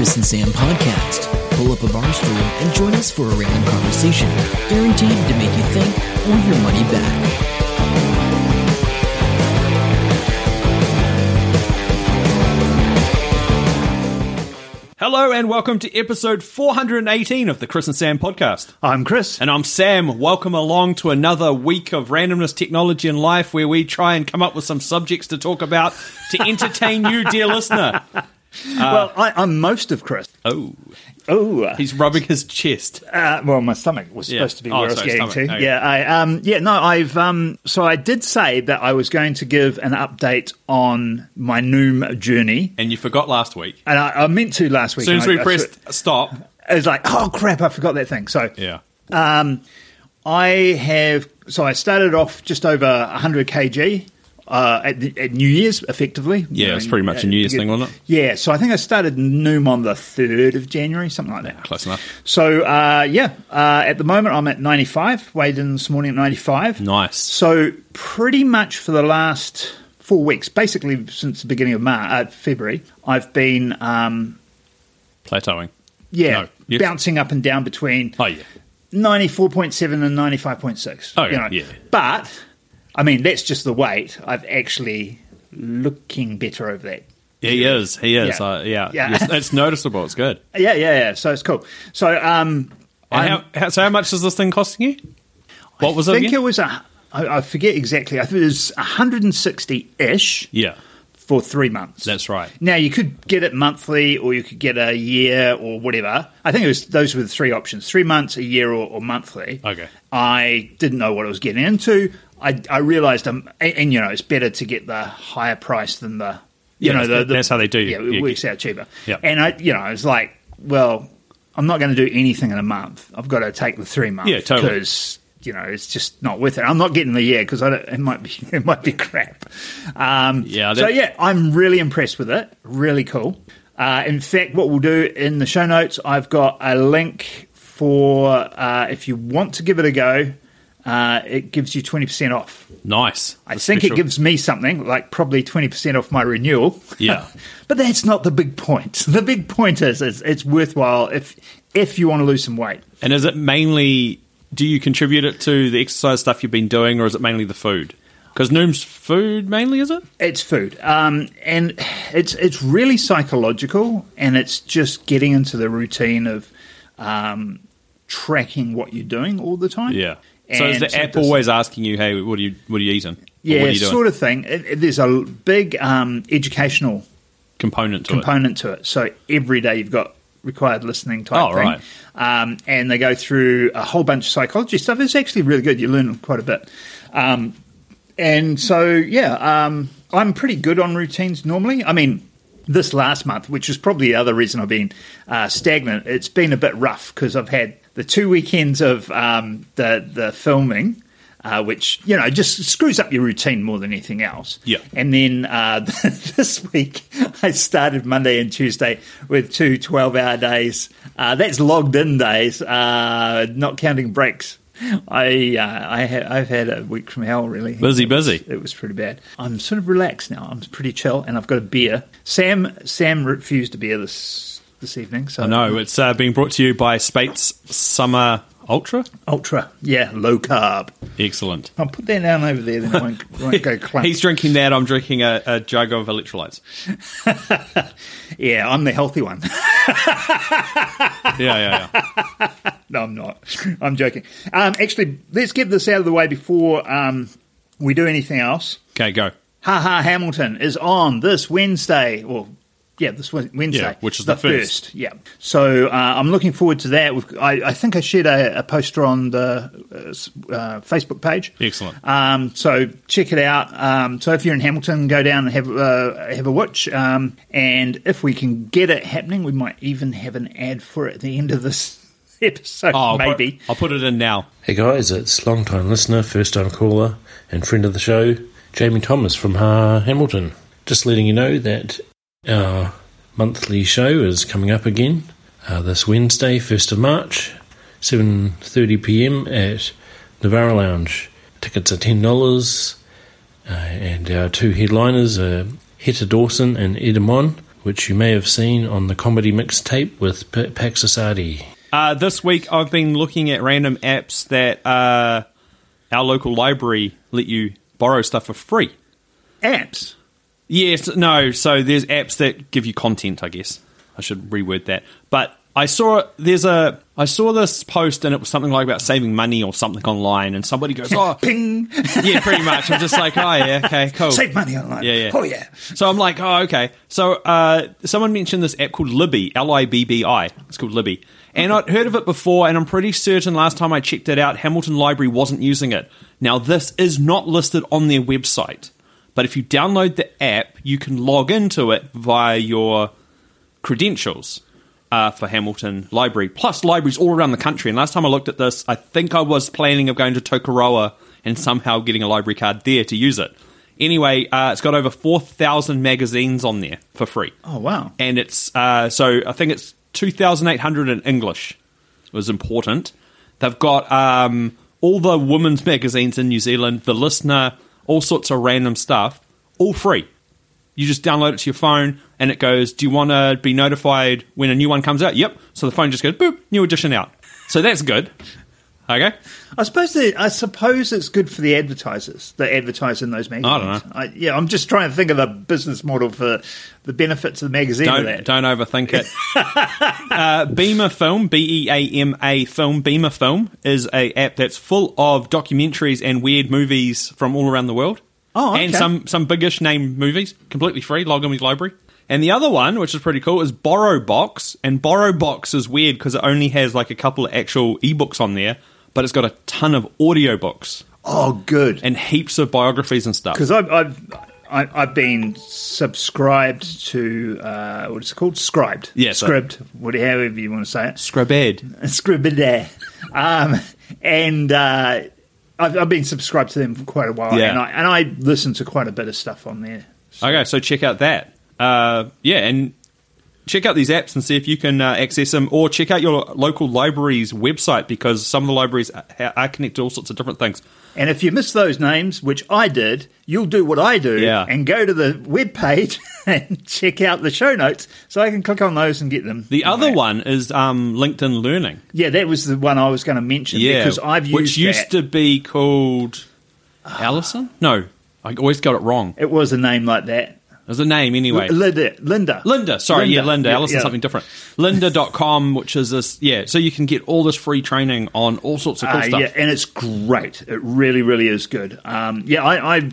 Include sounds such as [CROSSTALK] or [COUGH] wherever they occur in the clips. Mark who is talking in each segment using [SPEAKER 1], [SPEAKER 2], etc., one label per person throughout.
[SPEAKER 1] Chris and Sam podcast. Pull up a bar stool and join us for a random conversation, guaranteed to make you think or your money back.
[SPEAKER 2] Hello and welcome to episode 418 of the Chris and Sam podcast.
[SPEAKER 3] I'm Chris.
[SPEAKER 2] And I'm Sam. Welcome along to another week of randomness, technology, and life where we try and come up with some subjects to talk about to entertain you, dear listener.
[SPEAKER 3] Well, I, I'm most of Chris.
[SPEAKER 2] Oh,
[SPEAKER 3] Oh, uh,
[SPEAKER 2] he's rubbing his chest.
[SPEAKER 3] uh, well, my stomach was
[SPEAKER 2] Yeah.
[SPEAKER 3] supposed to be
[SPEAKER 2] Oh,
[SPEAKER 3] where I was
[SPEAKER 2] sorry,
[SPEAKER 3] getting
[SPEAKER 2] stomach.
[SPEAKER 3] to.
[SPEAKER 2] Okay.
[SPEAKER 3] Yeah, I um, yeah, no, I've um, so I did say that I was going to give an update on my Noom journey,
[SPEAKER 2] And you forgot last week.
[SPEAKER 3] and I, I meant to last week.
[SPEAKER 2] As soon as
[SPEAKER 3] I-
[SPEAKER 2] we
[SPEAKER 3] I
[SPEAKER 2] pressed stop.
[SPEAKER 3] it was like, oh crap, I forgot that thing. So
[SPEAKER 2] Yeah.
[SPEAKER 3] Um, I have so I started off just over 100 kg uh, at, the, at New Year's, effectively.
[SPEAKER 2] Yeah, it's pretty much a New Year's thing, wasn't it?
[SPEAKER 3] Yeah, so I think I started Noom on the third of January, something like that.
[SPEAKER 2] Close enough.
[SPEAKER 3] So uh, yeah, uh, at the moment I'm at 95. Weighed in this morning at 95.
[SPEAKER 2] Nice.
[SPEAKER 3] So pretty much for the last four weeks, basically since the beginning of March, uh, February, I've been um,
[SPEAKER 2] Plateauing.
[SPEAKER 3] yeah
[SPEAKER 2] No, yes.
[SPEAKER 3] bouncing up and down between
[SPEAKER 2] Oh, yeah.
[SPEAKER 3] 94.7 and 95.6.
[SPEAKER 2] Oh,
[SPEAKER 3] you know.
[SPEAKER 2] yeah.
[SPEAKER 3] But, I mean, that's just the weight. I've actually looking better over that.
[SPEAKER 2] He is. He is.
[SPEAKER 3] Yeah.
[SPEAKER 2] Uh, yeah.
[SPEAKER 3] Yeah.
[SPEAKER 2] It's, it's [LAUGHS] noticeable. It's good.
[SPEAKER 3] Yeah, yeah, yeah. So it's cool. So, um,
[SPEAKER 2] how, how, so, how much is this thing costing you? What was it?
[SPEAKER 3] I think
[SPEAKER 2] again?
[SPEAKER 3] it was a, I, I forget exactly. I think it was 160 ish
[SPEAKER 2] yeah,
[SPEAKER 3] for three months.
[SPEAKER 2] that's right.
[SPEAKER 3] Now you could get it monthly, or you could get a year, or whatever. I think it was those were the three options: three months, a year, or, or monthly.
[SPEAKER 2] Okay.
[SPEAKER 3] I didn't know what I was getting into. I, I realised, um, and, and, you know, it's better to get the higher price than the, you
[SPEAKER 2] Yeah,
[SPEAKER 3] know, the,
[SPEAKER 2] that's-
[SPEAKER 3] the-
[SPEAKER 2] that's how they do.
[SPEAKER 3] Yeah, it works out cheaper.
[SPEAKER 2] Yeah.
[SPEAKER 3] And I, you know, I was like, well, I'm not going to do anything in a month. I've got to take the three months.
[SPEAKER 2] Yeah, totally.
[SPEAKER 3] Because you know, it's just not worth it. I'm not getting the year because it might be [LAUGHS] it might be crap. Um,
[SPEAKER 2] Yeah,
[SPEAKER 3] So yeah, I'm really impressed with it. Really cool. Uh, in fact, what we'll do in the show notes, I've got a link for uh, if you want to give it a go. Uh, it gives you 20% off.
[SPEAKER 2] Nice.
[SPEAKER 3] I think
[SPEAKER 2] special-
[SPEAKER 3] it gives me something like probably 20% off my renewal.
[SPEAKER 2] Yeah. [LAUGHS]
[SPEAKER 3] but that's not the big point. [LAUGHS] The big point is, is it's worthwhile if if you want to lose some weight.
[SPEAKER 2] And is it mainly? Do you contribute it to the exercise stuff you've been doing, or is it mainly the food? Because Noom's food mainly, is it?
[SPEAKER 3] It's food, um, and it's it's really psychological, and it's just getting into the routine of um, tracking what you're doing all the time.
[SPEAKER 2] Yeah. So is the
[SPEAKER 3] so
[SPEAKER 2] app always asking you, "Hey, what are you what are you eating?"
[SPEAKER 3] Yeah,
[SPEAKER 2] you
[SPEAKER 3] sort of thing. It, it- there's a big um, educational
[SPEAKER 2] component to it.
[SPEAKER 3] component to it. So every day you've got required listening type
[SPEAKER 2] Oh,
[SPEAKER 3] thing.
[SPEAKER 2] right.
[SPEAKER 3] Um, and they go through a whole bunch of psychology stuff. It's actually really good. You learn quite a bit. Um, and so, yeah, um, I'm pretty good on routines normally. I mean, this last month, which is probably the other reason I've been uh, stagnant, it's been a bit rough because I've had the two weekends of um, the the filming, uh, which you know just screws up your routine more than anything else.
[SPEAKER 2] Yeah.
[SPEAKER 3] And then uh, [LAUGHS] this week, I started Monday and Tuesday with two 12 hour days. Uh, that's logged in days, uh, not counting breaks. I uh, I ha- I've had a week from hell really.
[SPEAKER 2] Busy,
[SPEAKER 3] It was-
[SPEAKER 2] busy.
[SPEAKER 3] It was pretty bad. I'm sort of relaxed now. I'm pretty chill, and I've got a beer. Sam Sam refused a beer this this evening. So
[SPEAKER 2] I know it's uh, being brought to you by Speight's Summer Ultra.
[SPEAKER 3] ultra, yeah, low carb.
[SPEAKER 2] Excellent.
[SPEAKER 3] I'll put that down over there. Then it won't, [LAUGHS] won't go.
[SPEAKER 2] He's drinking that. I'm drinking a, a jug of electrolytes. [LAUGHS]
[SPEAKER 3] yeah, I'm the healthy one. [LAUGHS]
[SPEAKER 2] Yeah, yeah, yeah.
[SPEAKER 3] No, I'm not. I'm joking. Um, actually, let's get this out of the way before um, we do anything else.
[SPEAKER 2] Okay, go.
[SPEAKER 3] Ha Ha Hamilton is on this Wednesday. Well, yeah, this Wed- Wednesday,
[SPEAKER 2] Yeah, which is the first.
[SPEAKER 3] Yeah, so uh, I'm looking forward to that. We've, I, I think I shared a, a poster on the uh, uh, Facebook page.
[SPEAKER 2] Excellent.
[SPEAKER 3] Um, so check it out. Um, so if you're in Hamilton, go down and have uh, have a watch. Um, and if we can get it happening, we might even have an ad for it at the end of this [LAUGHS] episode.
[SPEAKER 2] Oh, I'll put-
[SPEAKER 3] maybe.
[SPEAKER 2] I'll put it in now.
[SPEAKER 4] Hey guys, it's long time listener, first time caller, and friend of the show, Jamie Thomas from uh, Hamilton. Just letting you know that our monthly show is coming up again uh, this Wednesday, 1st of March, 7:30 p.m. at Nivara Lounge. Tickets are ten dollars, uh, and our two headliners are Hetta Dawson and Edamon. which you may have seen on the comedy mixtape with P- Pax Assadi.
[SPEAKER 2] Uh, this week, I've been looking at random apps that uh, our local library let you borrow stuff for free.
[SPEAKER 3] Apps.
[SPEAKER 2] Yes, no. So there's apps that give you content. I guess I should reword that. But I saw there's a I saw this post and it was something like about saving money or something online, and somebody goes, "Oh, [LAUGHS]
[SPEAKER 3] Ping. [LAUGHS]
[SPEAKER 2] yeah, pretty much." I'm just like, "Oh yeah, okay, cool."
[SPEAKER 3] Save money online.
[SPEAKER 2] Yeah, yeah.
[SPEAKER 3] Oh, yeah.
[SPEAKER 2] So I'm like, oh, okay. So uh, someone mentioned this app called Libby, L I B B I. It's called Libby. And I'd heard of it before, and I'm pretty certain last time I checked it out, Hamilton Library wasn't using it. Now, this is not listed on their website, but if you download the app, you can log into it via your credentials uh, for Hamilton Library, plus libraries all around the country. And last time I looked at this, I think I was planning of going to Tokoroa and somehow getting a library card there to use it. Anyway, uh, it's got over 4,000 magazines on there for free.
[SPEAKER 3] Oh, wow.
[SPEAKER 2] And it's, uh, so I think it's 2,800 in English was important. They've got um, all the women's magazines in New Zealand, The Listener, all sorts of random stuff, all free. You just download it to your phone and it goes, Do you want to be notified when a new one comes out? Yep. So the phone just goes, Boop, new edition out. So that's good. Okay.
[SPEAKER 3] I suppose the, I suppose it's good for the advertisers that advertise in those magazines.
[SPEAKER 2] I don't know.
[SPEAKER 3] yeah, I'm just trying to think of the business model for the benefits of the magazine.
[SPEAKER 2] Don't,
[SPEAKER 3] that.
[SPEAKER 2] don't overthink it. [LAUGHS] uh, Beamafilm, B E A M A Film, Beamafilm is a app that's full of documentaries and weird movies from all around the world.
[SPEAKER 3] Oh, okay.
[SPEAKER 2] And some, some biggish name movies, completely free, log in with library. And the other one, which is pretty cool, is Borrowbox. And Borrowbox is weird because it only has like a couple of actual ebooks on there, but it's got a ton of audiobooks
[SPEAKER 3] Oh, good.
[SPEAKER 2] and heaps of biographies and stuff.
[SPEAKER 3] Because I've, I've I, I've been subscribed to uh, what is it called? Scribed.
[SPEAKER 2] Yeah, so-
[SPEAKER 3] Scribed. Whatever you want to say it.
[SPEAKER 2] Scrabed. [LAUGHS]
[SPEAKER 3] Scribed. Um, and uh, I've, I've been subscribed to them for quite a while,
[SPEAKER 2] Yeah.
[SPEAKER 3] and I and I listen to quite a bit of stuff on there.
[SPEAKER 2] Okay, so check out that. Uh, yeah, and check out these apps and see if you can uh, access them, or check out your local library's website because some of the libraries are are connected to all sorts of different things.
[SPEAKER 3] And if you miss those names, which I did, you'll do what I do
[SPEAKER 2] Yeah.
[SPEAKER 3] and go to the web page [LAUGHS] and check out the show notes, so I can click on those and get them.
[SPEAKER 2] The other one is um, LinkedIn Learning.
[SPEAKER 3] yeah, that was the one I was going to mention
[SPEAKER 2] Yeah,
[SPEAKER 3] because I've used it.
[SPEAKER 2] which used
[SPEAKER 3] that.
[SPEAKER 2] to be called Allison. No, I always got it wrong.
[SPEAKER 3] It was a name like that.
[SPEAKER 2] There's a name anyway.
[SPEAKER 3] Lynda. Lynda.
[SPEAKER 2] Lynda, sorry, yeah, Lynda.
[SPEAKER 3] Yeah,
[SPEAKER 2] Allison's
[SPEAKER 3] yeah.
[SPEAKER 2] something different. Lynda.com, which is this, yeah, so you can get all this free training on all sorts of cool
[SPEAKER 3] Uh,
[SPEAKER 2] stuff.
[SPEAKER 3] yeah, and it's great. It really, really is good. Um, yeah, I, I,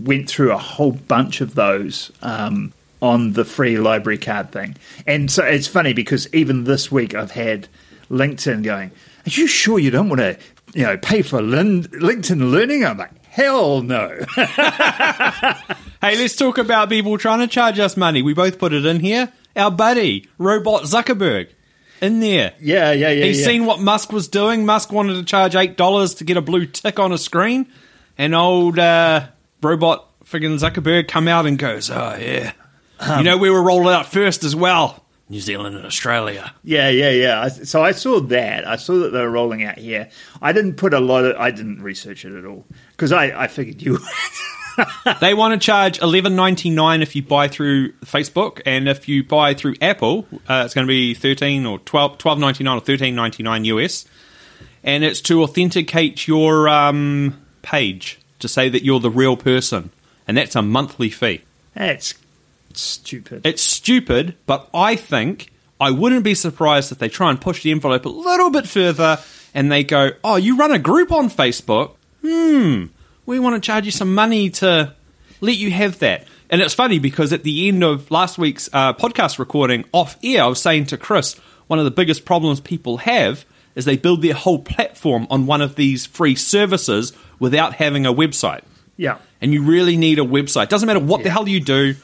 [SPEAKER 3] went through a whole bunch of those um, on the free library card thing, and so it's funny because even this week I've had LinkedIn going. Are you sure you don't want to, you know, pay for Lin- LinkedIn Learning? I'm like, hell no.
[SPEAKER 2] Hey, let's talk about people trying to charge us money. We both put it in here. Our buddy, Robot Zuckerberg, in there.
[SPEAKER 3] yeah, yeah, yeah.
[SPEAKER 2] He's
[SPEAKER 3] yeah.
[SPEAKER 2] seen what Musk was doing. Musk wanted to charge $8 to get a blue tick on a screen. And old uh, Robot friggin' Zuckerberg come out and goes, oh, yeah.
[SPEAKER 3] Um,
[SPEAKER 2] you know, we were rolled out first as well. New Zealand and Australia.
[SPEAKER 3] Yeah, yeah, yeah. So I saw that. I saw that they were rolling out here. I didn't put a lot of. I didn't research it at all because I, I figured you. [LAUGHS]
[SPEAKER 2] They want to charge eleven ninety nine if you buy through Facebook, and if you buy through Apple, uh, it's going to be thirteen or twelve twelve ninety nine or thirteen ninety nine US, and it's to authenticate your um, page to say that you're the real person, and that's a monthly fee.
[SPEAKER 3] That's stupid.
[SPEAKER 2] It's stupid, but I think I wouldn't be surprised if they try and push the envelope a little bit further, and they go, "Oh, you run a group on Facebook? Hmm, we want to charge you some money to let you have that." And it's funny because at the end of last week's uh, podcast recording off air, I was saying to Chris, one of the biggest problems people have is they build their whole platform on one of these free services without having a website
[SPEAKER 3] yeah.
[SPEAKER 2] and you really need a website. Doesn't matter what the hell you do,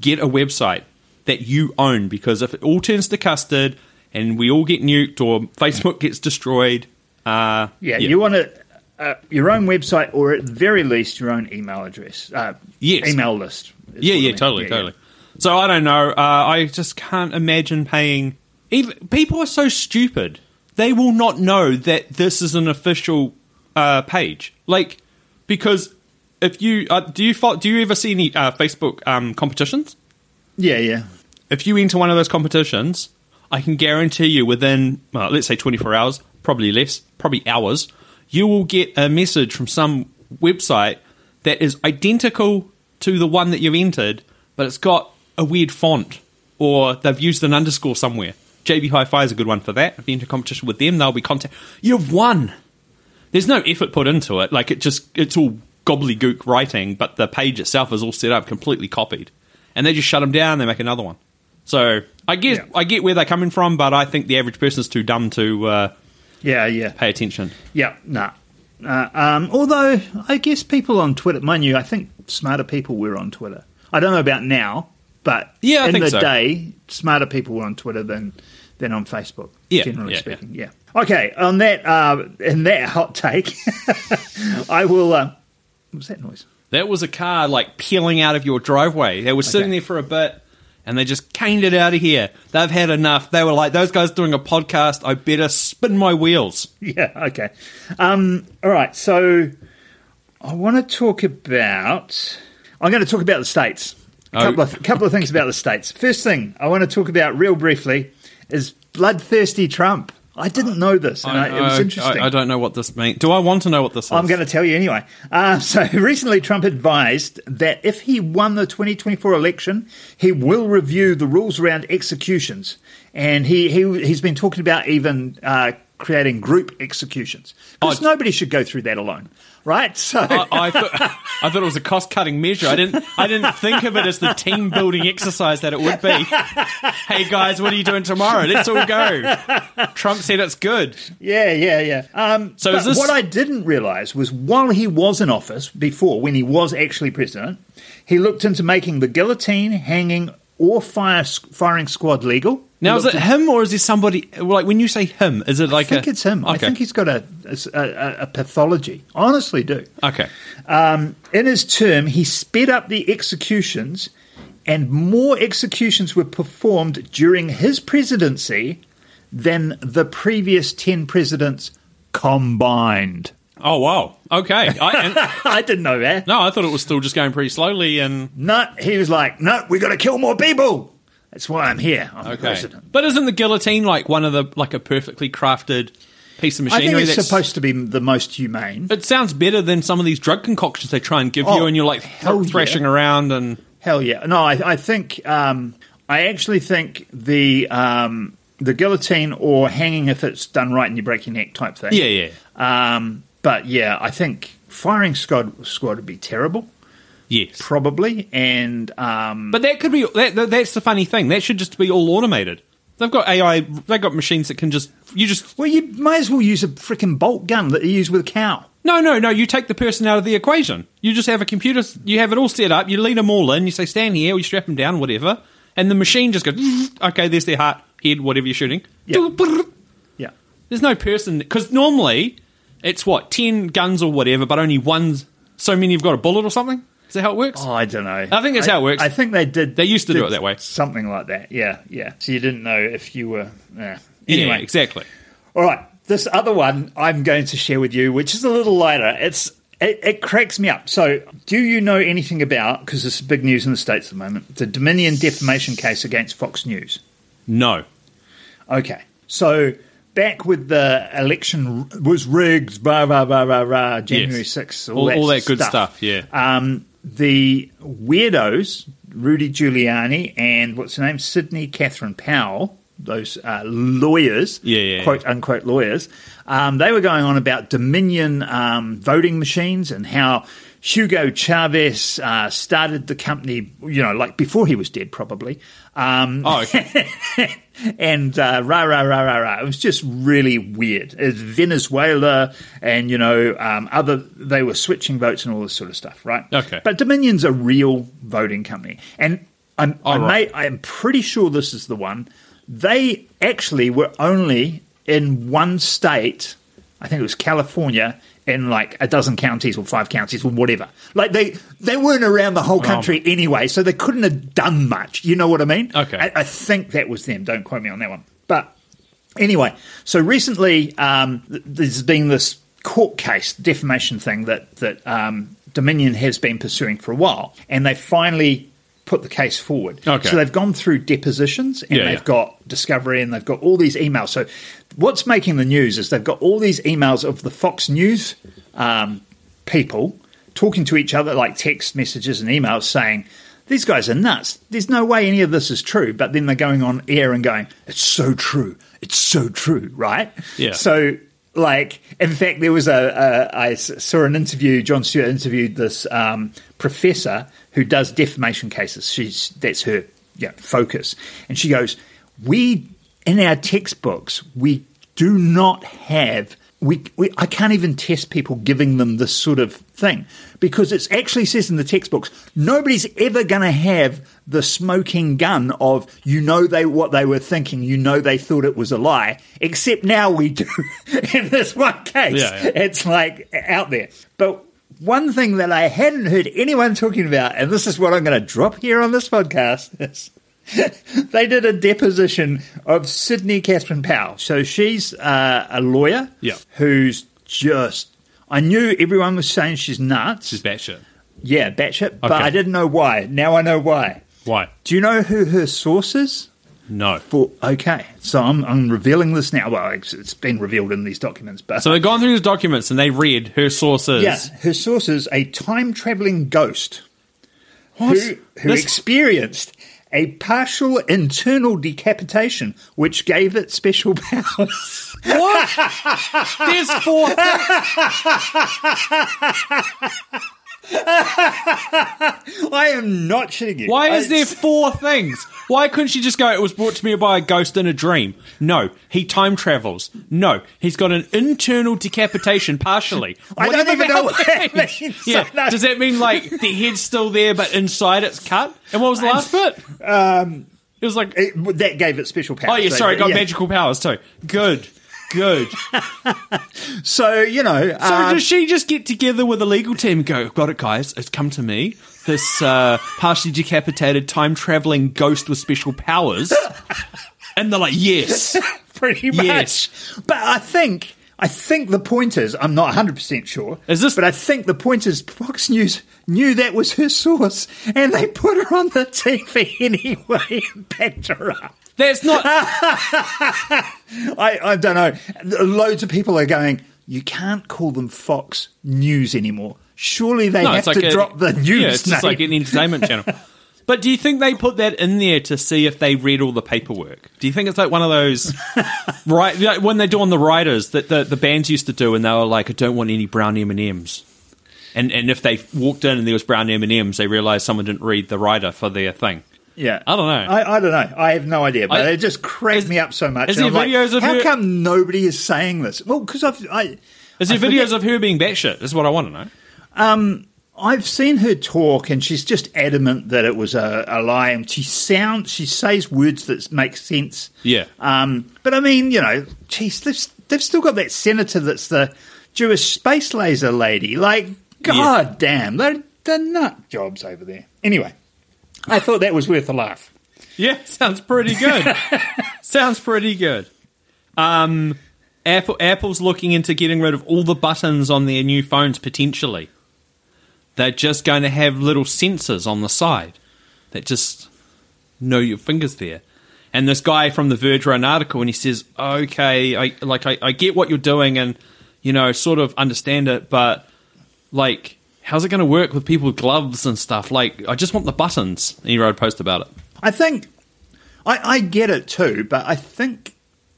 [SPEAKER 2] get a website that you own because if it all turns to custard and we all get nuked or Facebook gets destroyed, uh,
[SPEAKER 3] Yeah, you want to uh, your own website, or at the very least, your own email address. Uh,
[SPEAKER 2] Yes.
[SPEAKER 3] email list. is
[SPEAKER 2] yeah,
[SPEAKER 3] I
[SPEAKER 2] yeah,
[SPEAKER 3] mean.
[SPEAKER 2] totally,
[SPEAKER 3] Yeah,
[SPEAKER 2] totally. So I don't know. Uh, I just can't imagine paying. Even people are so stupid; they will not know that this is an official uh, page. Like because if you uh, do you fo- do you ever see any uh, Facebook um, competitions?
[SPEAKER 3] Yeah, yeah,
[SPEAKER 2] if you enter one of those competitions, I can guarantee you within, well, let's say 24 hours, probably less, probably hours, you will get a message from some website that is identical to the one that you've entered, but it's got a weird font or they've used an underscore somewhere. JB Hi-Fi is a good one for that. If you enter a competition with them, they'll be contact. You've won. There's no effort put into it. Like it just, it's all gobbledygook writing, but the page itself is all set up completely copied, and they just shut them down. They make another one. So I get,
[SPEAKER 3] Yeah.
[SPEAKER 2] I get where they're coming from, but I think the average person's too dumb to uh,
[SPEAKER 3] Yeah, yeah.
[SPEAKER 2] pay attention.
[SPEAKER 3] Yeah, nah. Uh, um, although I guess people on Twitter, mind you, I think smarter people were on Twitter. I don't know about now, but
[SPEAKER 2] Yeah, I
[SPEAKER 3] in the
[SPEAKER 2] so.
[SPEAKER 3] day, smarter people were on Twitter than than on Facebook.
[SPEAKER 2] Yeah,
[SPEAKER 3] generally
[SPEAKER 2] yeah,
[SPEAKER 3] speaking. Yeah. Okay. On that, uh, in that hot take, [LAUGHS] I will. Uh, what was that noise?
[SPEAKER 2] That was a car like peeling out of your driveway. They were sitting
[SPEAKER 3] Okay.
[SPEAKER 2] there for a bit and they just caned it out of here. They've had enough. They were like, those guys doing a podcast, I better spin my wheels. [LAUGHS]
[SPEAKER 3] Yeah. Okay. Um, all right. So I want to talk about. I'm going to talk about the states. A
[SPEAKER 2] Oh.
[SPEAKER 3] couple of couple of things about the states. First thing I want to talk about real briefly is bloodthirsty Trump. I didn't know this, and I, it was interesting.
[SPEAKER 2] I, I don't know what this means. Do I want to know what this is?
[SPEAKER 3] I'm going to tell you anyway. Uh, [LAUGHS] so recently, Trump advised that if he won the 2024 election, he will review the rules around executions, and he, he he's been talking about even uh, creating group executions because
[SPEAKER 2] Oh,
[SPEAKER 3] nobody should go through that alone, right? So
[SPEAKER 2] I, I, thought, [LAUGHS] I thought it was a cost cutting measure. I didn't. I didn't think of it as the team building exercise that it would be. [LAUGHS] hey guys, what are you doing tomorrow? Let's all go. Trump said it's good.
[SPEAKER 3] yeah, yeah, yeah. Um,
[SPEAKER 2] So this-
[SPEAKER 3] what I didn't realise was while he was in office before, when he was actually president, he looked into making the guillotine, hanging, or fire firing squad legal.
[SPEAKER 2] Now, is it him or is there somebody? Like when you say him, is it like
[SPEAKER 3] I think
[SPEAKER 2] a?
[SPEAKER 3] it's him. I think he's got a, a, a, a pathology. I honestly do.
[SPEAKER 2] Okay.
[SPEAKER 3] Um, in his term, he sped up the executions, and more executions were performed during his presidency than the previous 10 presidents combined.
[SPEAKER 2] Oh wow. Okay. I, [LAUGHS] and,
[SPEAKER 3] I didn't know that.
[SPEAKER 2] no, I thought it was still just going pretty slowly. And
[SPEAKER 3] No, he was like, no, we got to kill more people. That's why I'm here. I'm
[SPEAKER 2] okay.
[SPEAKER 3] president.
[SPEAKER 2] But isn't the guillotine like one of the like a perfectly crafted piece of
[SPEAKER 3] I
[SPEAKER 2] machinery?
[SPEAKER 3] think it's
[SPEAKER 2] that's-
[SPEAKER 3] supposed to be the most humane.
[SPEAKER 2] It sounds better than some of these drug concoctions they try and give
[SPEAKER 3] Oh,
[SPEAKER 2] you, and you're like
[SPEAKER 3] hell
[SPEAKER 2] thrashing
[SPEAKER 3] yeah.
[SPEAKER 2] around and.
[SPEAKER 3] Hell yeah! No, I, I think um, I actually think the um, the guillotine or hanging if it's done right and you break your neck type thing.
[SPEAKER 2] Yeah, yeah.
[SPEAKER 3] Um, but yeah, I think firing squad squad would be terrible,
[SPEAKER 2] Yes.
[SPEAKER 3] probably. And um,
[SPEAKER 2] But that could be that, that. That's the funny thing. That should just be all automated. They've got AI. They've got machines that can just. You just.
[SPEAKER 3] well, you might as well use a freaking bolt gun that you use with a cow.
[SPEAKER 2] No, no, no. You take the person out of the equation. You just have a computer. You have it all set up. You lead them all in. You say stand here. Or you strap them down. Whatever. And the machine just goes. [LAUGHS] Okay, there's their heart, head, whatever you're shooting.
[SPEAKER 3] Yeah. [LAUGHS] Yeah,
[SPEAKER 2] There's no person because normally it's what ten guns or whatever, but only one. So many you've got a bullet or something. Is that how it works?
[SPEAKER 3] oh, I don't know.
[SPEAKER 2] I think that's how it works.
[SPEAKER 3] I think they did.
[SPEAKER 2] They used to do it that way.
[SPEAKER 3] something like that. Yeah, yeah. So you didn't know if you were. Yeah.
[SPEAKER 2] yeah,
[SPEAKER 3] Anyway,
[SPEAKER 2] exactly.
[SPEAKER 3] All right, this other one I'm going to share with you, which is a little lighter. It's it, it cracks me up. So, do you know anything about? Because this is big news in the states at the moment. The Dominion defamation case against Fox News.
[SPEAKER 2] No.
[SPEAKER 3] Okay, so back with the election was rigged, blah blah blah blah blah. January
[SPEAKER 2] Yes.
[SPEAKER 3] sixth,
[SPEAKER 2] All- all that good stuff, yeah.
[SPEAKER 3] Um, the weirdos, Rudy Giuliani and what's her name, Sidney Katherine Powell, those uh, lawyers,
[SPEAKER 2] Yeah, yeah,
[SPEAKER 3] quote unquote lawyers, um, they were going on about Dominion um, voting machines and how Hugo Chavez uh, started the company, you know, like before he was dead, probably. Um,
[SPEAKER 2] Oh, okay. [LAUGHS]
[SPEAKER 3] and uh, rah rah rah rah rah. It was just really weird. It's Venezuela, and you know, um, other they were switching votes and all this sort of stuff, right?
[SPEAKER 2] Okay.
[SPEAKER 3] But Dominion's a real voting company, and I'm I
[SPEAKER 2] right.
[SPEAKER 3] may, I am pretty sure this is the one. They actually were only in one state. I think it was California. In like a dozen counties or five counties or whatever, like they they weren't around the whole country anyway, so they couldn't have done much. You know what I mean?
[SPEAKER 2] Okay.
[SPEAKER 3] I, I think that was them. Don't quote me on that one. But anyway, so recently um, there's been this court case defamation thing that that um, Dominion has been pursuing for a while, and they finally put the case forward.
[SPEAKER 2] Okay.
[SPEAKER 3] So they've gone through depositions and
[SPEAKER 2] Yeah,
[SPEAKER 3] they've
[SPEAKER 2] yeah.
[SPEAKER 3] got discovery and they've got all these emails. So what's making the news is they've got all these emails of the Fox News um, people talking to each other, like text messages and emails, saying. These guys are nuts. There's no way any of this is true. But then they're going on air and going, "It's so true. It's so true." Right?
[SPEAKER 2] Yeah.
[SPEAKER 3] So like in fact there was a, a I saw an interview Jon Stewart interviewed this um, professor who does defamation cases. She's that's her yeah focus. And she goes we in our textbooks we do not have we, we I can't even test people giving them this sort of thing because it actually says in the textbooks nobody's ever going to have the smoking gun of you know they what they were thinking you know they thought it was a lie except now we do [LAUGHS] in this one case
[SPEAKER 2] Yeah, yeah.
[SPEAKER 3] it's like out there but one thing that I hadn't heard anyone talking about and this is what I'm going to drop here on this podcast [LAUGHS] is they did a deposition of Sidney Katherine Powell. So she's uh, a lawyer
[SPEAKER 2] Yeah.
[SPEAKER 3] who's just. I knew everyone was saying she's nuts.
[SPEAKER 2] She's batshit.
[SPEAKER 3] yeah, batshit, but
[SPEAKER 2] Okay.
[SPEAKER 3] I didn't know why. Now I know why.
[SPEAKER 2] Why?
[SPEAKER 3] Do you know who her source is?
[SPEAKER 2] No.
[SPEAKER 3] For okay, so I'm, I'm revealing this now. Well, it's, it's been revealed in these documents, but
[SPEAKER 2] So they've gone through these documents and they read her sources.
[SPEAKER 3] yeah, her source is a time traveling ghost who, who
[SPEAKER 2] This-
[SPEAKER 3] experienced a partial internal decapitation, which gave it special [LAUGHS] powers.
[SPEAKER 2] What? There's four. [LAUGHS]
[SPEAKER 3] I am not shitting you.
[SPEAKER 2] Why is there four things? Why couldn't she just go, it was brought to me by a ghost in a dream? No. He time travels. No. He's got an internal decapitation partially. [LAUGHS]
[SPEAKER 3] I don't
[SPEAKER 2] Whatever
[SPEAKER 3] even know what
[SPEAKER 2] that means. [LAUGHS]
[SPEAKER 3] means.
[SPEAKER 2] Yeah.
[SPEAKER 3] No.
[SPEAKER 2] Does that mean like the head's still there but inside it's cut? And what was the last bit?
[SPEAKER 3] Um,
[SPEAKER 2] It was like,
[SPEAKER 3] it- that gave it special powers.
[SPEAKER 2] oh yeah,
[SPEAKER 3] So,
[SPEAKER 2] sorry, it got
[SPEAKER 3] yeah.
[SPEAKER 2] magical powers too. Good. Good. [LAUGHS]
[SPEAKER 3] So you know,
[SPEAKER 2] So
[SPEAKER 3] um,
[SPEAKER 2] does she just get together with the legal team and go, got it, guys, it's come to me. This uh, partially decapitated, time traveling ghost with special powers. [LAUGHS] And they're like, yes. [LAUGHS]
[SPEAKER 3] pretty much.
[SPEAKER 2] Yes.
[SPEAKER 3] But I think I think the point is I'm not 100 percent sure.
[SPEAKER 2] Is this-
[SPEAKER 3] But I think the point is Fox News knew that was her source, and they put her on the TV anyway and backed her up.
[SPEAKER 2] That's not. [LAUGHS]
[SPEAKER 3] I, I don't know. Loads of people are going. You can't call them Fox News anymore. Surely they
[SPEAKER 2] No,
[SPEAKER 3] have
[SPEAKER 2] like
[SPEAKER 3] to
[SPEAKER 2] a,
[SPEAKER 3] drop the news
[SPEAKER 2] Yeah, it's just like an entertainment channel. [LAUGHS] But do you think they put that in there to see if they read all the paperwork? Do you think it's like one of those, [LAUGHS] right? Like when they do on the writers that the, the bands used to do, and they were like, "I don't want any brown M and M's," and and if they walked in and there was brown M and M's, they realized someone didn't read the writer for their thing.
[SPEAKER 3] Yeah,
[SPEAKER 2] I don't know.
[SPEAKER 3] I, I don't know. I have no idea, but
[SPEAKER 2] I-
[SPEAKER 3] it just cracked
[SPEAKER 2] Is-
[SPEAKER 3] me up so much.
[SPEAKER 2] is there
[SPEAKER 3] I'm like,
[SPEAKER 2] videos of
[SPEAKER 3] how
[SPEAKER 2] her-
[SPEAKER 3] come nobody is saying this? Well, because I've I,
[SPEAKER 2] Is there
[SPEAKER 3] I forget-
[SPEAKER 2] videos of her being batshit? Is what I want to know.
[SPEAKER 3] I've seen her talk, and she's just adamant that it was a, a lie, and she sounds she says words that make sense.
[SPEAKER 2] Yeah.
[SPEAKER 3] Um, but I mean, you know, geez, they've, they've still got that senator that's the Jewish space laser lady. Like, god damn, they're they're nut jobs over there. Anyway, I thought that was worth a laugh.
[SPEAKER 2] Yeah, sounds pretty good. [LAUGHS] sounds pretty good. Um, Apple Apple's looking into getting rid of all the buttons on their new phones potentially. They're just going to have little sensors on the side that just know your fingers there. And this guy from The Verge wrote an article and he says, "Okay, I like I, I get what you're doing and you know sort of understand it, but like." How's it going to work with people with gloves and stuff? Like, I just want the buttons. And he wrote a post about it.
[SPEAKER 3] I think I, I get it too, but I think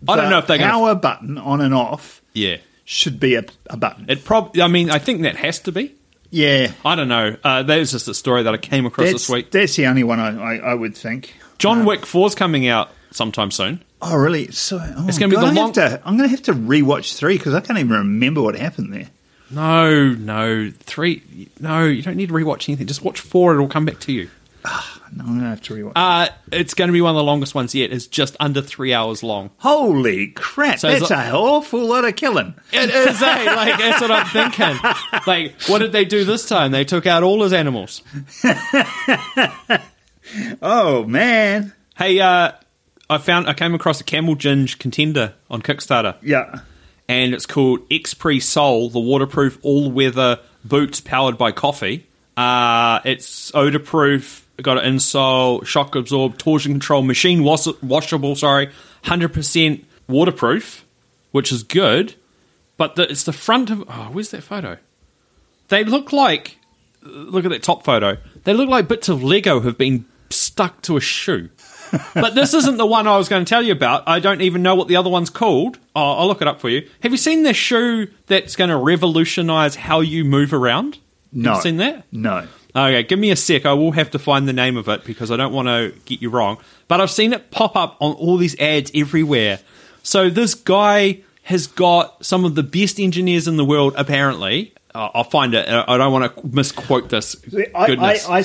[SPEAKER 2] I don't know if gonna-
[SPEAKER 3] power button on and off
[SPEAKER 2] Yeah.
[SPEAKER 3] should be a, a button.
[SPEAKER 2] It prob. I mean, I think that has to be.
[SPEAKER 3] yeah,
[SPEAKER 2] I don't know. Uh, that was just a story that I came across
[SPEAKER 3] that's,
[SPEAKER 2] this week.
[SPEAKER 3] that's the only one I, I, I would think.
[SPEAKER 2] John Wick 4's coming out sometime soon.
[SPEAKER 3] Oh, really? So oh,
[SPEAKER 2] It's gonna be the long-
[SPEAKER 3] to, I'm going to have to rewatch three because I can't even remember what happened there.
[SPEAKER 2] No, no, three. No, you don't need to rewatch anything. Just watch four. It'll come back to you.
[SPEAKER 3] No, I'm going to have to rewatch.
[SPEAKER 2] Uh, it's going to be one of the longest ones yet. It's just under three hours long.
[SPEAKER 3] Holy crap!
[SPEAKER 2] So it's
[SPEAKER 3] that's
[SPEAKER 2] like-
[SPEAKER 3] an awful lot of killing.
[SPEAKER 2] It is, eh? Like, that's what I'm thinking. [LAUGHS] Like, what did they do this time? They took out all his animals. [LAUGHS]
[SPEAKER 3] Oh man,
[SPEAKER 2] Hey, uh, I found, I came across a Camel Ginge contender on Kickstarter.
[SPEAKER 3] yeah.
[SPEAKER 2] And it's called Xpresole, the waterproof all-weather boots powered by coffee. Uh, it's odor proof. Got an insole, shock absorb, torsion control, machine wash- washable. Sorry, hundred percent waterproof, which is good. But the, it's the front of. Oh, where's that photo? They look like. Look at that top photo. They look like bits of Lego have been stuck to a shoe. But this isn't the one I was going to tell you about. I don't even know what the other one's called. Oh, I'll look it up for you. Have you seen the shoe that's going to revolutionize how you move around?
[SPEAKER 3] No.
[SPEAKER 2] Have you seen that?
[SPEAKER 3] No.
[SPEAKER 2] Okay, give me a sec. I will have to find the name of it because I don't want to get you wrong. But I've seen it pop up on all these ads everywhere. So this guy has got some of the best engineers in the world, apparently. I'll find it. I don't want to misquote this.
[SPEAKER 3] I,
[SPEAKER 2] Goodness.
[SPEAKER 3] I, I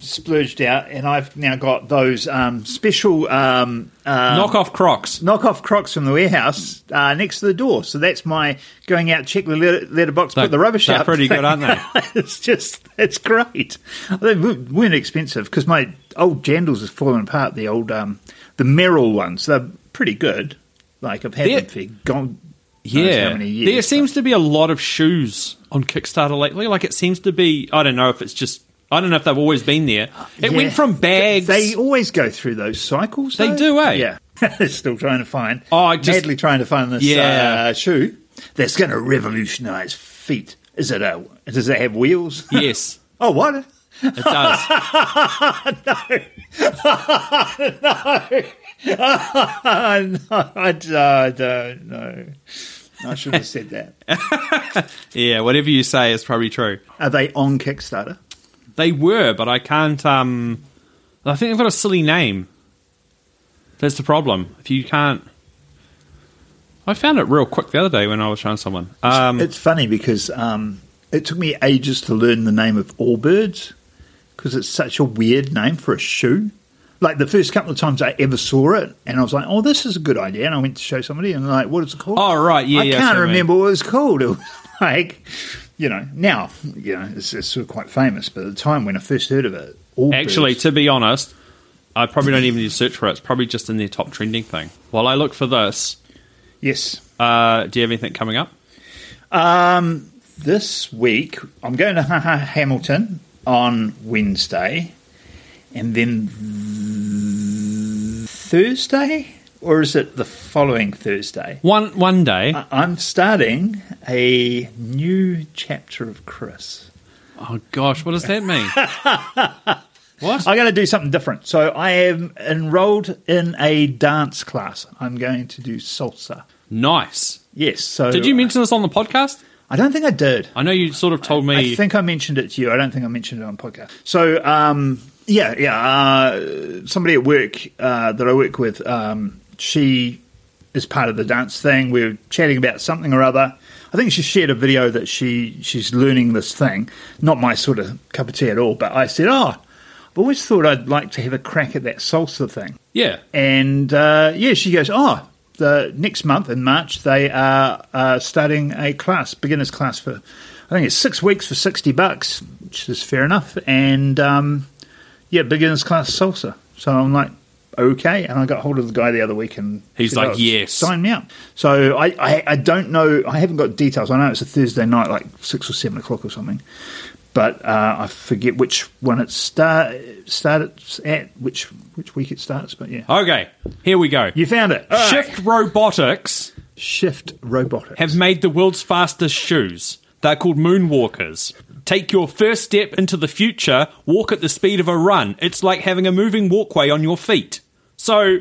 [SPEAKER 3] splurged out, and I've now got those um, special um, uh,
[SPEAKER 2] Knock off Crocs.
[SPEAKER 3] knockoff Crocs from the warehouse uh, next to the door. So that's my going out, check the letter, letterbox,
[SPEAKER 2] They're-
[SPEAKER 3] put the rubbish
[SPEAKER 2] they're
[SPEAKER 3] out.
[SPEAKER 2] pretty good, aren't they? [LAUGHS]
[SPEAKER 3] it's just, it's great. They weren't expensive because my old jandals has fallen apart. The old, um, the Merrell ones, they're pretty good. Like I've had them for gone.
[SPEAKER 2] Yeah,
[SPEAKER 3] how many years,
[SPEAKER 2] there seems to be a lot of shoes on Kickstarter lately. Like it seems to be. I don't know if it's just. I don't know if they've always been there. It
[SPEAKER 3] Yeah.
[SPEAKER 2] went from bags.
[SPEAKER 3] They always go through those cycles.
[SPEAKER 2] They do, eh?
[SPEAKER 3] Yeah. [LAUGHS] They're still trying to find.
[SPEAKER 2] Oh, I just-
[SPEAKER 3] madly trying to find this
[SPEAKER 2] Yeah.
[SPEAKER 3] uh, shoe that's going to revolutionise feet. Is it a? Does it have wheels?
[SPEAKER 2] yes, [LAUGHS]
[SPEAKER 3] oh, what?
[SPEAKER 2] it does. [LAUGHS]
[SPEAKER 3] no, no. I don't know. I should have said that.
[SPEAKER 2] yeah, whatever you say is probably true.
[SPEAKER 3] Are they on Kickstarter?
[SPEAKER 2] They were, but I can't. Um, I think they've got a silly name. That's the problem. If you can't, I found it real quick the other day when I was showing someone. Um,
[SPEAKER 3] it's funny because um, it took me ages to learn the name of Allbirds because it's such a weird name for a shoe. Like the first couple of times I ever saw it, and I was like, "Oh, this is a good idea." And I went to show somebody, and they're like, "What is it called?"
[SPEAKER 2] Oh, right, yeah,
[SPEAKER 3] I
[SPEAKER 2] yeah,
[SPEAKER 3] can't
[SPEAKER 2] what you mean.
[SPEAKER 3] remember what it was called. [LAUGHS] It was like, you know, now you know it's, it's sort of quite famous, but at the time when I first heard of it,
[SPEAKER 2] Actually, to be honest, I probably don't even need to search for it. It's probably just in their top trending thing. While I look for this,
[SPEAKER 3] yes.
[SPEAKER 2] uh, do you have anything coming up?
[SPEAKER 3] Um, this week I'm going to Ha- Ha- Hamilton on Wednesday, and then Thursday, or is it the following Thursday?
[SPEAKER 2] One one day.
[SPEAKER 3] I- I'm starting a new chapter of Chris.
[SPEAKER 2] oh gosh, what does that mean? [LAUGHS] what?
[SPEAKER 3] I'm going to do something different. So I am enrolled in a dance class. I'm going to do salsa.
[SPEAKER 2] nice.
[SPEAKER 3] Yes. So
[SPEAKER 2] Did you mention this on the podcast?
[SPEAKER 3] I don't think I did.
[SPEAKER 2] I know you sort of told me.
[SPEAKER 3] I think I mentioned it to you. I don't think I mentioned it on podcast. So, um, yeah, yeah. Uh, somebody at work uh, that I work with, um, she is part of the dance thing. We were chatting about something or other. I think she shared a video that she she's learning this thing. Not my sort of cup of tea at all. But I said, oh, I've always thought I'd like to have a crack at that salsa thing.
[SPEAKER 2] yeah.
[SPEAKER 3] And uh, yeah, she goes, oh, the next month in March they are uh, starting a class, beginners class for, I think it's six weeks for sixty bucks, which is fair enough. And um, yeah, beginners class salsa. So I'm like, okay. And I got hold of the guy the other week, and
[SPEAKER 2] He's like,
[SPEAKER 3] "Oh,
[SPEAKER 2] yes."
[SPEAKER 3] sign me up. So I, I I don't know. I haven't got details. I know it's a Thursday night, like six or seven o'clock or something. But uh, I forget which one it start starts at, which which week it starts. But yeah,
[SPEAKER 2] Okay, here we go.
[SPEAKER 3] you found it. All right.
[SPEAKER 2] Shift Robotics
[SPEAKER 3] Shift Robotics.
[SPEAKER 2] have made the world's fastest shoes. They're called Moonwalkers. Take your first step into the future, walk at the speed of a run. It's like having a moving walkway on your feet. So,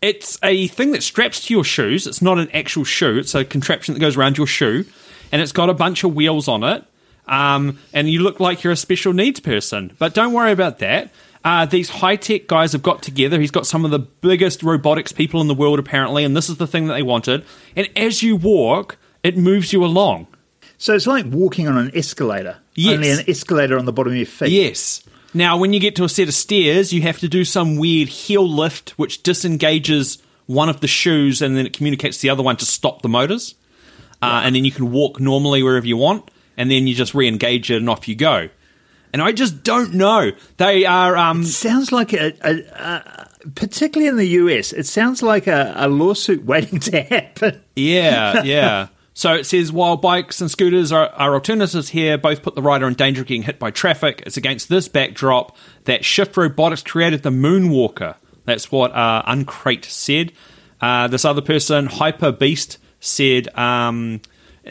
[SPEAKER 2] it's a thing that straps to your shoes. It's not an actual shoe, it's a contraption that goes around your shoe, and it's got a bunch of wheels on it. Um, and you look like you're a special needs person. But don't worry about that. Uh, these high tech guys have got together. He's got some of the biggest robotics people in the world, apparently, and this is the thing that they wanted. And as you walk, it moves you along.
[SPEAKER 3] so it's like walking on an escalator.
[SPEAKER 2] Yes.
[SPEAKER 3] Only an escalator on the bottom of your feet.
[SPEAKER 2] Yes. Now, when you get to a set of stairs, you have to do some weird heel lift, which disengages one of the shoes, and then it communicates to the other one to stop the motors. Uh, and then you can walk normally wherever you want, and then you just re-engage it, and off you go. And I just don't know. They are. Um,
[SPEAKER 3] Sounds like a, a, a particularly in the US, it sounds like a, a lawsuit [LAUGHS] waiting to happen.
[SPEAKER 2] yeah, yeah. So it says while bikes and scooters are, are alternatives here, both put the rider in danger of getting hit by traffic. It's against this backdrop that Shift Robotics created the Moonwalker. That's what uh, Uncrate said. Uh, this other person, Hypebeast, said um,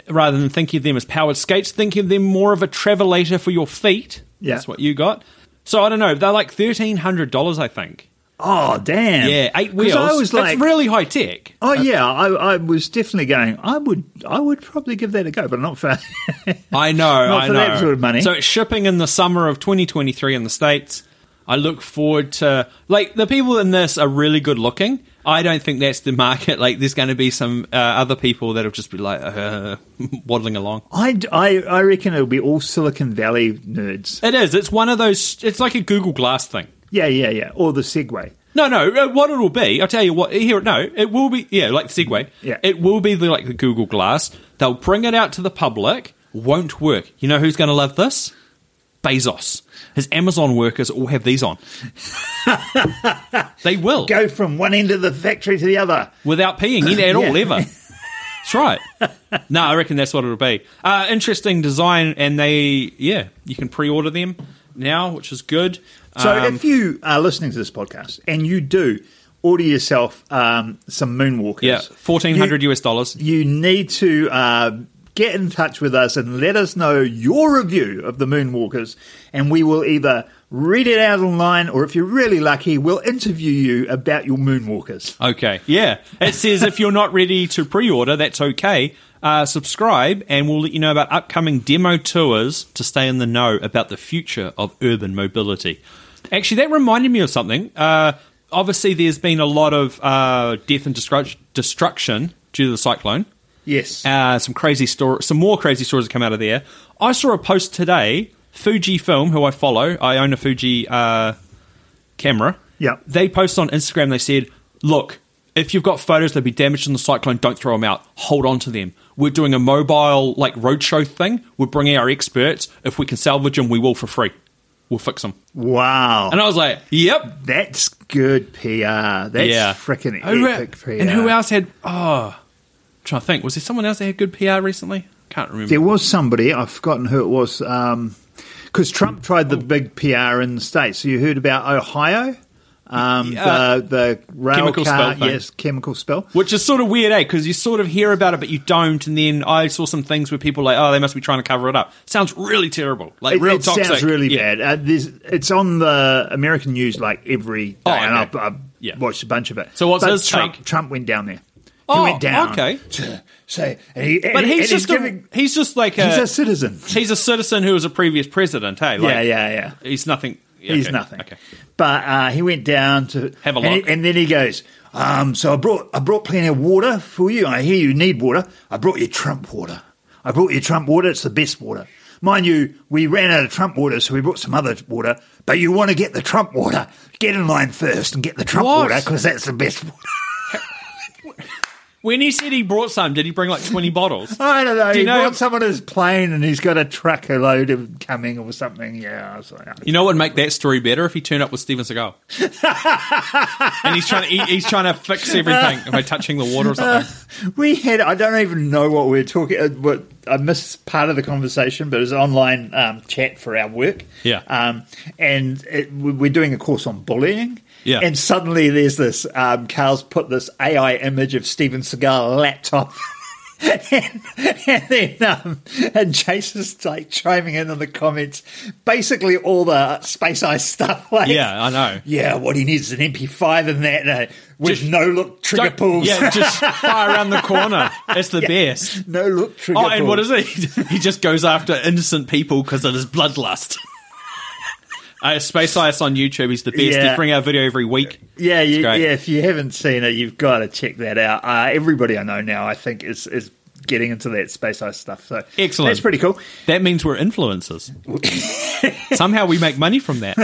[SPEAKER 2] rather than thinking of them as powered skates, thinking of them more of a travelator for your feet.
[SPEAKER 3] Yeah.
[SPEAKER 2] That's what you got. So I don't know. They're like thirteen hundred dollars, I think.
[SPEAKER 3] Oh damn!
[SPEAKER 2] Yeah, eight wheels.
[SPEAKER 3] I was like,
[SPEAKER 2] That's really high tech.
[SPEAKER 3] oh yeah, I, I was definitely going. I would, I would probably give that a go, but not for. [LAUGHS]
[SPEAKER 2] I know,
[SPEAKER 3] Not
[SPEAKER 2] I
[SPEAKER 3] for
[SPEAKER 2] know.
[SPEAKER 3] that sort of money.
[SPEAKER 2] So it's shipping in the summer of 2023 in the states. I look forward to like the people in this are really good looking. I don't think that's the [LAUGHS] market. Like, there's going to be some uh, other people that'll just be like uh, [LAUGHS] waddling along.
[SPEAKER 3] I, I, I reckon it'll be all Silicon Valley nerds.
[SPEAKER 2] It is. It's one of those. It's like a Google Glass thing.
[SPEAKER 3] Yeah, yeah, yeah. Or the Segway.
[SPEAKER 2] No, no. uh, What it'll be, I'll tell you what. Here, no, it will be. Yeah, like the Segway.
[SPEAKER 3] Yeah.
[SPEAKER 2] it will be the, like the Google Glass. They'll bring it out to the public. Won't work. You know who's going to love this? Bezos. His Amazon workers all have these on. [LAUGHS] they will
[SPEAKER 3] Go from one end of the factory to the other.
[SPEAKER 2] without peeing in at [LAUGHS] all
[SPEAKER 3] Yeah.
[SPEAKER 2] ever. That's right. [LAUGHS] No, I reckon that's what it'll be. Uh, interesting design, and they yeah, you can pre-order them now, which is good.
[SPEAKER 3] So
[SPEAKER 2] Um,
[SPEAKER 3] if you are listening to this podcast and you do order yourself um, some moonwalkers,
[SPEAKER 2] yeah, fourteen hundred US dollars.
[SPEAKER 3] you need to uh, get in touch with us and let us know your review of the moonwalkers, and we will either read it out online or, if you're really lucky, we'll interview you about your moonwalkers.
[SPEAKER 2] Okay, yeah. It says if you're not ready to pre-order, that's okay. Uh, subscribe, and we'll let you know about upcoming demo tours to stay in the know about the future of urban mobility. Actually, that reminded me of something. Uh, obviously, there's been a lot of uh, death and destru- destruction due to the cyclone.
[SPEAKER 3] Yes.
[SPEAKER 2] Uh, some crazy story, some more crazy stories that come out of there. I saw a post today. Fujifilm, who I follow, I own a Fuji uh, camera.
[SPEAKER 3] Yep.
[SPEAKER 2] They posted on Instagram. They said, "Look, if you've got photos that'd be damaged in the cyclone, don't throw them out. Hold on to them. We're doing a mobile like roadshow thing. We're bringing our experts. If we can salvage them, we will for free. We'll fix them."
[SPEAKER 3] wow.
[SPEAKER 2] And I was like, "Yep,
[SPEAKER 3] That's good PR. That's
[SPEAKER 2] yeah,
[SPEAKER 3] freaking
[SPEAKER 2] Who-
[SPEAKER 3] epic PR.
[SPEAKER 2] And who else had? Oh, I'm trying to think. Was there someone else that had good PR recently? Can't remember.
[SPEAKER 3] There was somebody, I've forgotten who it was, um, because Trump tried the oh. big PR in the States. So you heard about Ohio? Um,
[SPEAKER 2] Yeah.
[SPEAKER 3] the the rail
[SPEAKER 2] Chemical
[SPEAKER 3] car,
[SPEAKER 2] thing.
[SPEAKER 3] yes, chemical spill.
[SPEAKER 2] Which is sort of weird, eh? Because you sort of hear about it, but you don't. And then I saw some things where people like, oh, they must be trying to cover it up. Sounds really terrible. Like
[SPEAKER 3] It,
[SPEAKER 2] real
[SPEAKER 3] it
[SPEAKER 2] toxic.
[SPEAKER 3] sounds really
[SPEAKER 2] Yeah.
[SPEAKER 3] bad. Uh, it's on the American news like every day,
[SPEAKER 2] Oh,
[SPEAKER 3] and. I've, I've
[SPEAKER 2] Yeah.
[SPEAKER 3] watched a bunch of it.
[SPEAKER 2] So what's
[SPEAKER 3] But
[SPEAKER 2] his
[SPEAKER 3] Trump,
[SPEAKER 2] take?
[SPEAKER 3] Trump went down there.
[SPEAKER 2] Oh,
[SPEAKER 3] he went down.
[SPEAKER 2] okay.
[SPEAKER 3] To say, and he,
[SPEAKER 2] But
[SPEAKER 3] and-
[SPEAKER 2] he's
[SPEAKER 3] and
[SPEAKER 2] just
[SPEAKER 3] giving,
[SPEAKER 2] a, he's just like a,
[SPEAKER 3] he's a citizen.
[SPEAKER 2] he's a citizen who was a previous president. Hey, like,
[SPEAKER 3] yeah, yeah, yeah.
[SPEAKER 2] He's nothing. Yeah,
[SPEAKER 3] He's
[SPEAKER 2] okay,
[SPEAKER 3] nothing.
[SPEAKER 2] Okay.
[SPEAKER 3] But uh, he went down to
[SPEAKER 2] Have a
[SPEAKER 3] and,
[SPEAKER 2] look.
[SPEAKER 3] and then he goes, um, "So I brought I brought plenty of water for you. I hear you need water. I brought you Trump water. I brought you Trump water. It's the best water, mind you. We ran out of Trump water, so we brought some other water. But you want to get the Trump water? Get in line first and get the Trump
[SPEAKER 2] What?
[SPEAKER 3] water because that's the best water. [LAUGHS]
[SPEAKER 2] When he said he brought some, did he bring like twenty bottles? [LAUGHS]
[SPEAKER 3] I don't know.
[SPEAKER 2] Do
[SPEAKER 3] he
[SPEAKER 2] you know-
[SPEAKER 3] brought someone his plane and he's got a truckload of coming or something. Yeah, I was like,
[SPEAKER 2] You know what would make that story better if he turned up with Steven Seagal, [LAUGHS] and he's trying to he, he's trying to fix everything by touching the water or something. [LAUGHS]
[SPEAKER 3] We had, I don't even know what we were talking uh, what I missed part of the conversation, but it was an online um, chat for our work.
[SPEAKER 2] Yeah.
[SPEAKER 3] Um, and it, we- we're doing a course on bullying.
[SPEAKER 2] Yeah.
[SPEAKER 3] And suddenly there's this, um, Carl's put this AI image of Steven Seagal laptop. [LAUGHS] and, and then um, and Jason's like chiming in on the comments, basically all the space ice stuff. [LAUGHS] Like,
[SPEAKER 2] Yeah, I know.
[SPEAKER 3] yeah, what he needs is an MP5 and that uh, with
[SPEAKER 2] Just
[SPEAKER 3] no look trigger pulls.
[SPEAKER 2] Yeah, just [LAUGHS] fire around the corner. It's the best.
[SPEAKER 3] no look trigger
[SPEAKER 2] Oh, and what is it? He just goes after innocent people because of his bloodlust. Uh, Space Ice on YouTube. is the best.
[SPEAKER 3] Yeah.
[SPEAKER 2] He's bring out a video every week.
[SPEAKER 3] Yeah, you, yeah. If you haven't seen it, you've got to check that out. Uh, everybody I know now, I think, is is getting into that space ice stuff. So
[SPEAKER 2] Excellent.
[SPEAKER 3] That's pretty cool.
[SPEAKER 2] That means we're influencers. [LAUGHS] Somehow we make money from that.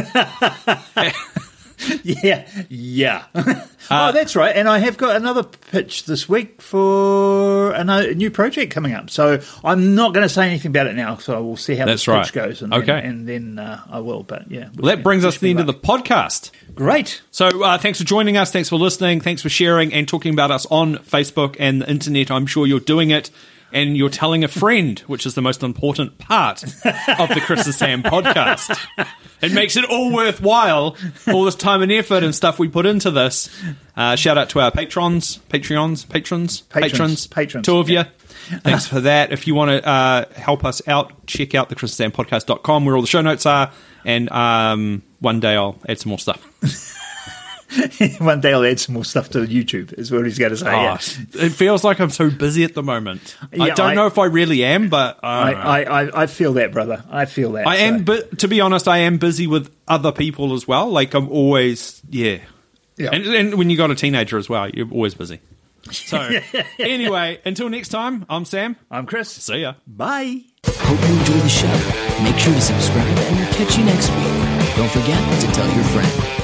[SPEAKER 2] [LAUGHS] [LAUGHS]
[SPEAKER 3] Yeah, yeah. [LAUGHS]
[SPEAKER 2] Uh,
[SPEAKER 3] oh, that's right. And I have got another pitch this week for another a new project coming up. So I'm not going to say anything about it now. So we'll see how
[SPEAKER 2] That's right.
[SPEAKER 3] pitch goes. And
[SPEAKER 2] Okay.
[SPEAKER 3] then, and then uh, I will. But yeah,
[SPEAKER 2] Well, that brings us to the end of the podcast.
[SPEAKER 3] great.
[SPEAKER 2] So uh, thanks for joining us. Thanks for listening. Thanks for sharing and talking about us on Facebook and the internet. I'm sure you're doing it. And you're telling a friend, which is the most important part of the Chris and Sam podcast. It makes it all worthwhile, all this time and effort and stuff we put into this. Uh, shout out to our patrons, Patreons, patrons,
[SPEAKER 3] Patrons, patrons,
[SPEAKER 2] two of
[SPEAKER 3] yeah.
[SPEAKER 2] you. Thanks for that. If you want to uh, help us out, check out the Chris and Sam podcast.com where all the show notes are. And um, one day I'll add some more stuff. [LAUGHS]
[SPEAKER 3] One day I'll add some more stuff to YouTube. Is what he's going to say. yeah.
[SPEAKER 2] Oh, it feels like I'm so busy at the moment. I don't
[SPEAKER 3] I-
[SPEAKER 2] know if I really am, but uh,
[SPEAKER 3] I, I, I, I feel that, brother. I feel that.
[SPEAKER 2] I
[SPEAKER 3] so-
[SPEAKER 2] am, but to be honest, I am busy with other people as well. Like I'm always, yeah.
[SPEAKER 3] Yeah.
[SPEAKER 2] And, and when you got a teenager as well, you're always busy. So [LAUGHS] anyway, until next time, I'm Sam.
[SPEAKER 3] I'm Chris.
[SPEAKER 2] See ya.
[SPEAKER 3] Bye.
[SPEAKER 1] Hope you enjoy the show. Make sure to subscribe and we'll catch you next week. Don't forget to tell your friend.